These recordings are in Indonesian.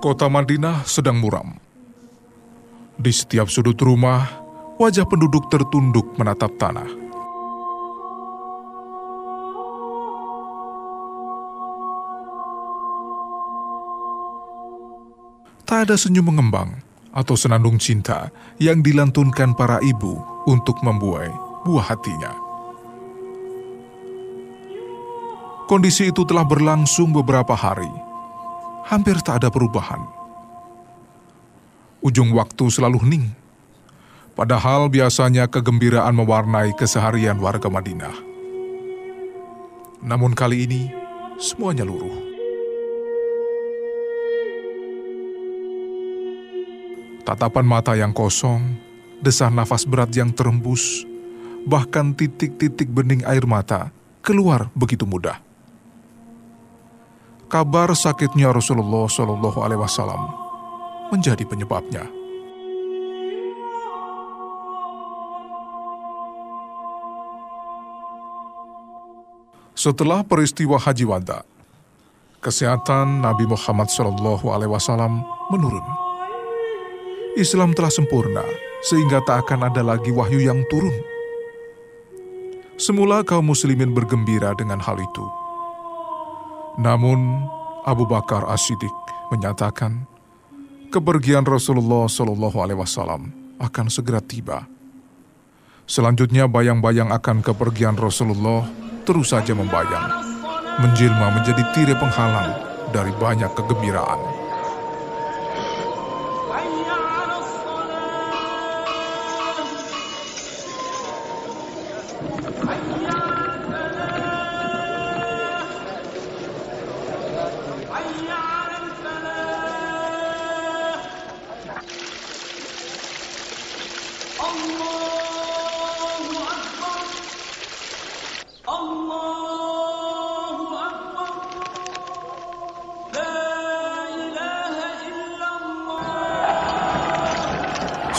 Kota Madinah sedang muram. Di setiap sudut rumah, wajah penduduk tertunduk menatap tanah. Tak ada senyum mengembang atau senandung cinta yang dilantunkan para ibu untuk membuai buah hatinya. Kondisi itu telah berlangsung beberapa hari. Hampir tak ada perubahan. Ujung waktu selalu hening. Padahal biasanya kegembiraan mewarnai keseharian warga Madinah. Namun kali ini semuanya luruh. Tatapan mata yang kosong, desah nafas berat yang terembus, bahkan titik-titik bening air mata keluar begitu mudah kabar sakitnya Rasulullah Shallallahu Alaihi Wasallam menjadi penyebabnya. Setelah peristiwa Haji Wada, kesehatan Nabi Muhammad Shallallahu Alaihi Wasallam menurun. Islam telah sempurna sehingga tak akan ada lagi wahyu yang turun. Semula kaum muslimin bergembira dengan hal itu namun Abu Bakar As-Siddiq menyatakan kepergian Rasulullah Shallallahu Alaihi Wasallam akan segera tiba. Selanjutnya bayang-bayang akan kepergian Rasulullah terus saja membayang, menjelma menjadi tirai penghalang dari banyak kegembiraan.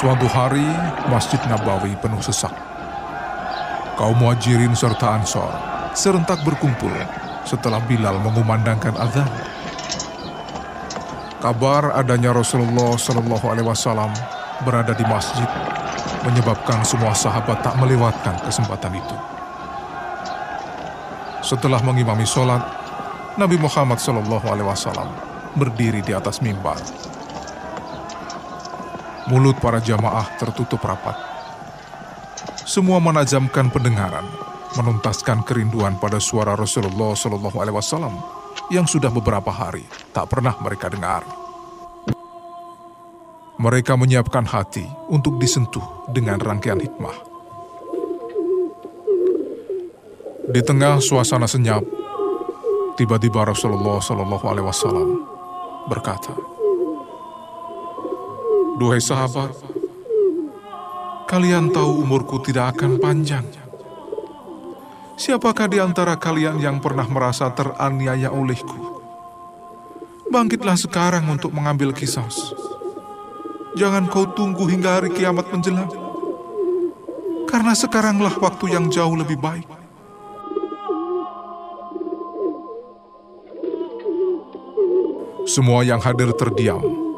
Suatu hari, Masjid Nabawi penuh sesak. Kaum muhajirin serta ansor serentak berkumpul setelah Bilal mengumandangkan azan. Kabar adanya Rasulullah Shallallahu Alaihi Wasallam berada di masjid menyebabkan semua sahabat tak melewatkan kesempatan itu. Setelah mengimami sholat, Nabi Muhammad Shallallahu Alaihi Wasallam berdiri di atas mimbar Mulut para jamaah tertutup rapat. Semua menajamkan pendengaran, menuntaskan kerinduan pada suara Rasulullah Shallallahu Alaihi Wasallam yang sudah beberapa hari tak pernah mereka dengar. Mereka menyiapkan hati untuk disentuh dengan rangkaian hikmah. Di tengah suasana senyap, tiba-tiba Rasulullah Shallallahu Alaihi Wasallam berkata, Duhai sahabat, kalian tahu umurku tidak akan panjang. Siapakah di antara kalian yang pernah merasa teraniaya olehku? Bangkitlah sekarang untuk mengambil kisos. Jangan kau tunggu hingga hari kiamat menjelang. Karena sekaranglah waktu yang jauh lebih baik. Semua yang hadir terdiam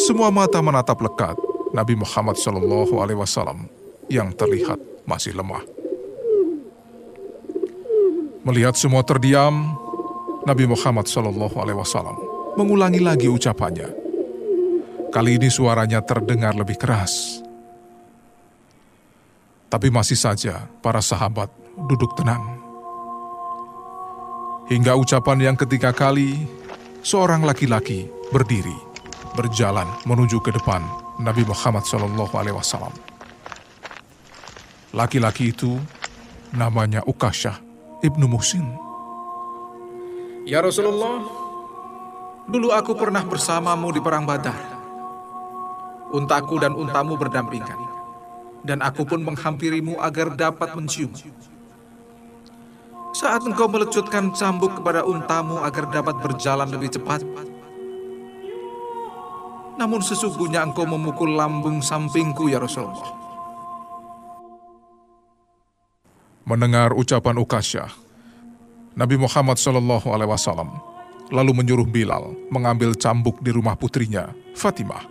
semua mata menatap lekat Nabi Muhammad Shallallahu Alaihi Wasallam yang terlihat masih lemah. Melihat semua terdiam, Nabi Muhammad Shallallahu Alaihi Wasallam mengulangi lagi ucapannya. Kali ini suaranya terdengar lebih keras. Tapi masih saja para sahabat duduk tenang. Hingga ucapan yang ketiga kali, seorang laki-laki berdiri berjalan menuju ke depan Nabi Muhammad Shallallahu Alaihi Wasallam. Laki-laki itu namanya Ukashah ibnu Musin. Ya Rasulullah, dulu aku pernah bersamamu di perang Badar. Untaku dan untamu berdampingan, dan aku pun menghampirimu agar dapat mencium. Saat engkau melecutkan cambuk kepada untamu agar dapat berjalan lebih cepat, namun sesungguhnya engkau memukul lambung sampingku ya Rasulullah. Mendengar ucapan Ukasyah, Nabi Muhammad Shallallahu Alaihi Wasallam lalu menyuruh Bilal mengambil cambuk di rumah putrinya, Fatimah.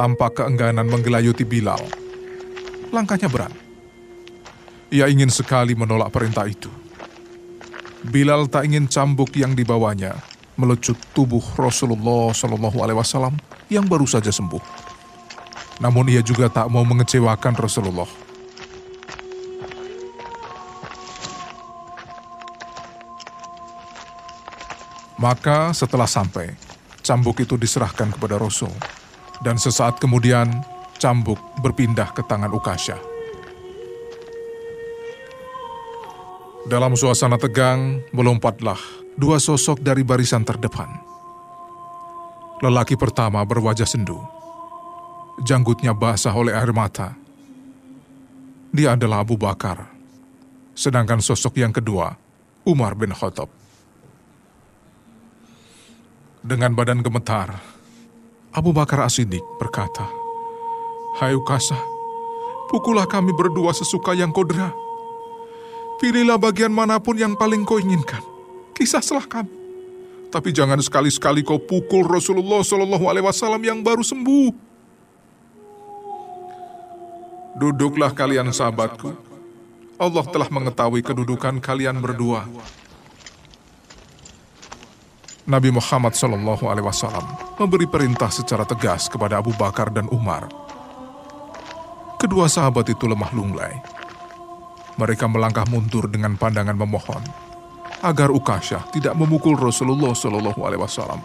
Tanpa keengganan menggelayuti Bilal, langkahnya berat. Ia ingin sekali menolak perintah itu. Bilal tak ingin cambuk yang dibawanya melecut tubuh Rasulullah Shallallahu Alaihi Wasallam yang baru saja sembuh. Namun ia juga tak mau mengecewakan Rasulullah. Maka setelah sampai, cambuk itu diserahkan kepada Rasul. Dan sesaat kemudian, cambuk berpindah ke tangan Ukasha. Dalam suasana tegang, melompatlah dua sosok dari barisan terdepan. Lelaki pertama berwajah sendu. Janggutnya basah oleh air mata. Dia adalah Abu Bakar. Sedangkan sosok yang kedua, Umar bin Khattab. Dengan badan gemetar, Abu Bakar Asidik berkata, Hai Ukasa, pukullah kami berdua sesuka yang kodra. Pilihlah bagian mana pun yang paling kau inginkan. Kisahlah kami. Tapi jangan sekali-sekali kau pukul Rasulullah Shallallahu Alaihi Wasallam yang baru sembuh. Duduklah kalian sahabatku. Allah telah mengetahui kedudukan kalian berdua. Nabi Muhammad Shallallahu Alaihi Wasallam memberi perintah secara tegas kepada Abu Bakar dan Umar. Kedua sahabat itu lemah lunglai mereka melangkah mundur dengan pandangan memohon agar Ukasha tidak memukul Rasulullah Shallallahu Alaihi Wasallam.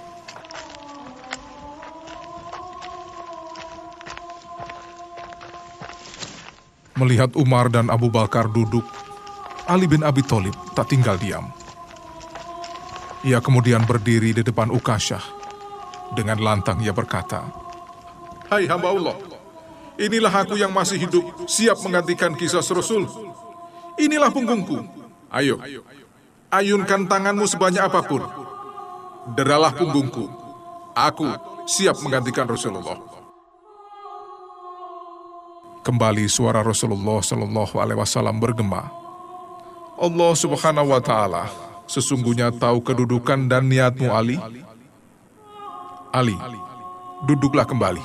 Melihat Umar dan Abu Bakar duduk, Ali bin Abi Thalib tak tinggal diam. Ia kemudian berdiri di depan Ukasha. Dengan lantang ia berkata, Hai hamba Allah, inilah aku yang masih hidup, siap menggantikan kisah Rasul. Inilah punggungku. Ayo, ayunkan tanganmu sebanyak apa pun. Deralah punggungku. Aku siap menggantikan Rasulullah. Kembali suara Rasulullah Shallallahu Alaihi Wasallam bergema. Allah Subhanahu Wa Taala sesungguhnya tahu kedudukan dan niatmu Ali. Ali, duduklah kembali.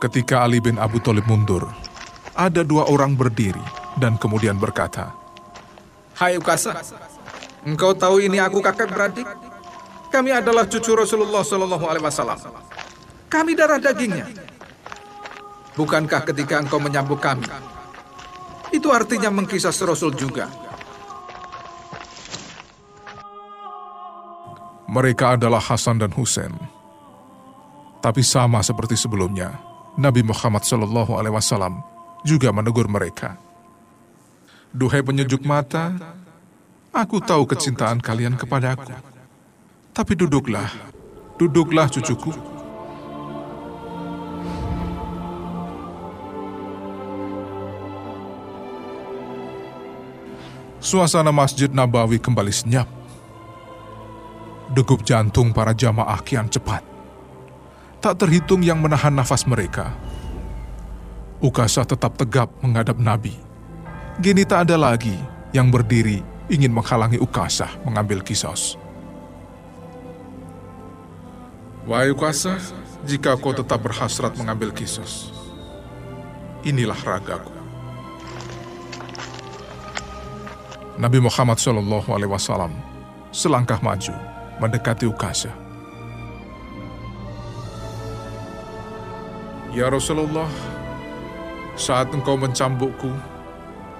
Ketika Ali bin Abu Thalib mundur, ada dua orang berdiri dan kemudian berkata, Hai Ukasa, engkau tahu ini aku kakak beradik? Kami adalah cucu Rasulullah Shallallahu Alaihi Wasallam. Kami darah dagingnya. Bukankah ketika engkau menyambut kami, itu artinya mengkisah Rasul juga? Mereka adalah Hasan dan Husain. Tapi sama seperti sebelumnya, Nabi Muhammad Shallallahu Alaihi Wasallam juga menegur mereka. Duhai penyejuk mata, aku tahu kecintaan kalian kepada aku. Tapi duduklah, duduklah cucuku. Suasana Masjid Nabawi kembali senyap. Degup jantung para jamaah kian cepat. Tak terhitung yang menahan nafas mereka Ukasa tetap tegap menghadap Nabi. Gini tak ada lagi yang berdiri ingin menghalangi Ukasa mengambil kisos. Wahai Ukasa, jika kau tetap berhasrat mengambil kisos, inilah ragaku. Nabi Muhammad Shallallahu Alaihi Wasallam selangkah maju mendekati Ukasa. Ya Rasulullah, saat engkau mencambukku,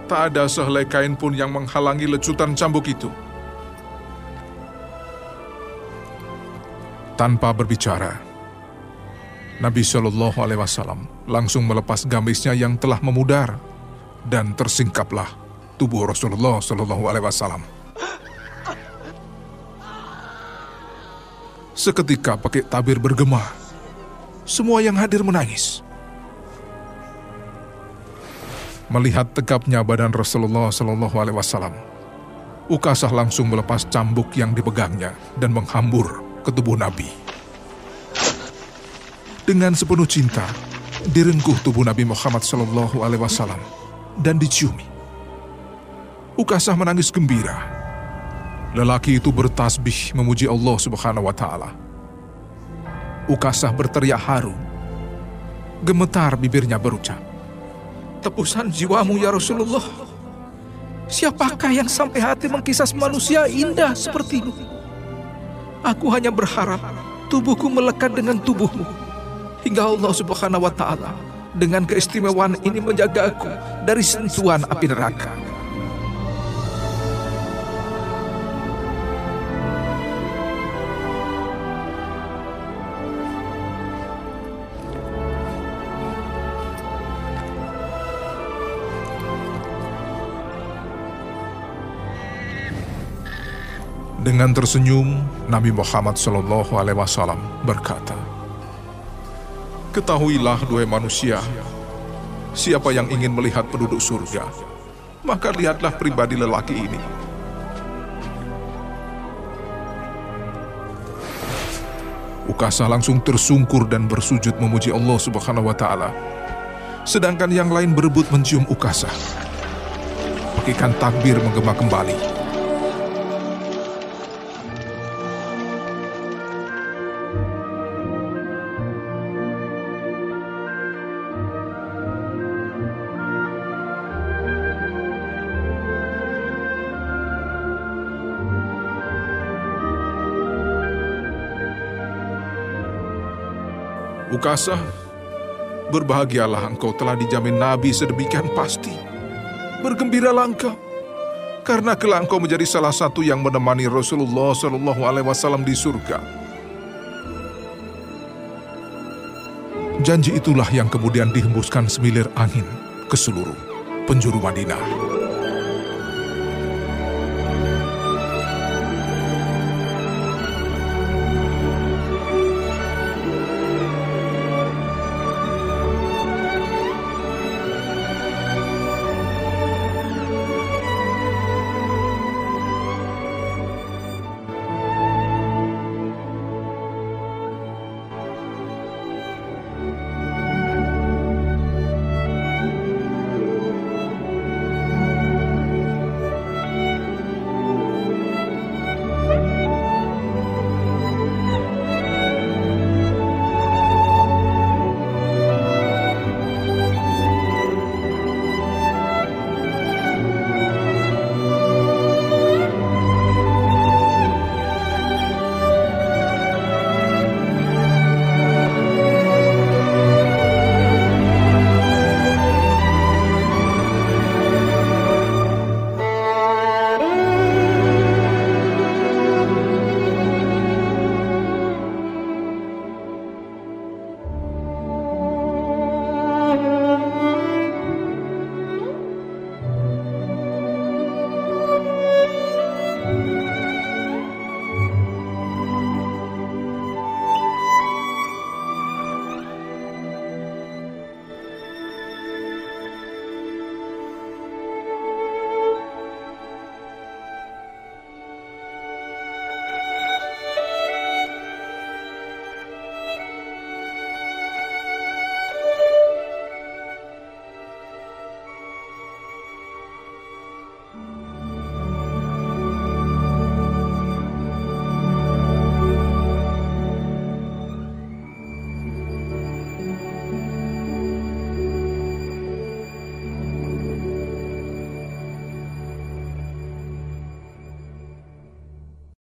tak ada sehelai kain pun yang menghalangi lecutan cambuk itu. Tanpa berbicara, Nabi Shallallahu Alaihi Wasallam langsung melepas gamisnya yang telah memudar dan tersingkaplah tubuh Rasulullah Shallallahu Alaihi Wasallam. Seketika pakai tabir bergema, semua yang hadir menangis. Melihat tegapnya badan Rasulullah Shallallahu Alaihi Wasallam, Ukasah langsung melepas cambuk yang dipegangnya dan menghambur ke tubuh Nabi. Dengan sepenuh cinta, direngkuh tubuh Nabi Muhammad Shallallahu Alaihi Wasallam dan diciumi. Ukasah menangis gembira Lelaki itu bertasbih memuji Allah Subhanahu wa taala. Ukasah berteriak haru. Gemetar bibirnya berucap, Tebusan jiwamu ya Rasulullah. Siapakah yang sampai hati mengkisas manusia indah seperti sepertimu? Aku hanya berharap tubuhku melekat dengan tubuhmu. Hingga Allah subhanahu wa ta'ala dengan keistimewaan ini menjaga aku dari sentuhan api neraka. Dengan tersenyum, Nabi Muhammad Wasallam berkata, Ketahuilah dua manusia, siapa yang ingin melihat penduduk surga, maka lihatlah pribadi lelaki ini. Ukasa langsung tersungkur dan bersujud memuji Allah Subhanahu wa taala. Sedangkan yang lain berebut mencium Ukasa. Bagikan takbir menggema kembali. Ukasah, berbahagialah engkau telah dijamin Nabi sedemikian pasti. Bergembiralah engkau, karena kelak engkau menjadi salah satu yang menemani Rasulullah Shallallahu Alaihi Wasallam di surga. Janji itulah yang kemudian dihembuskan semilir angin ke seluruh penjuru Madinah.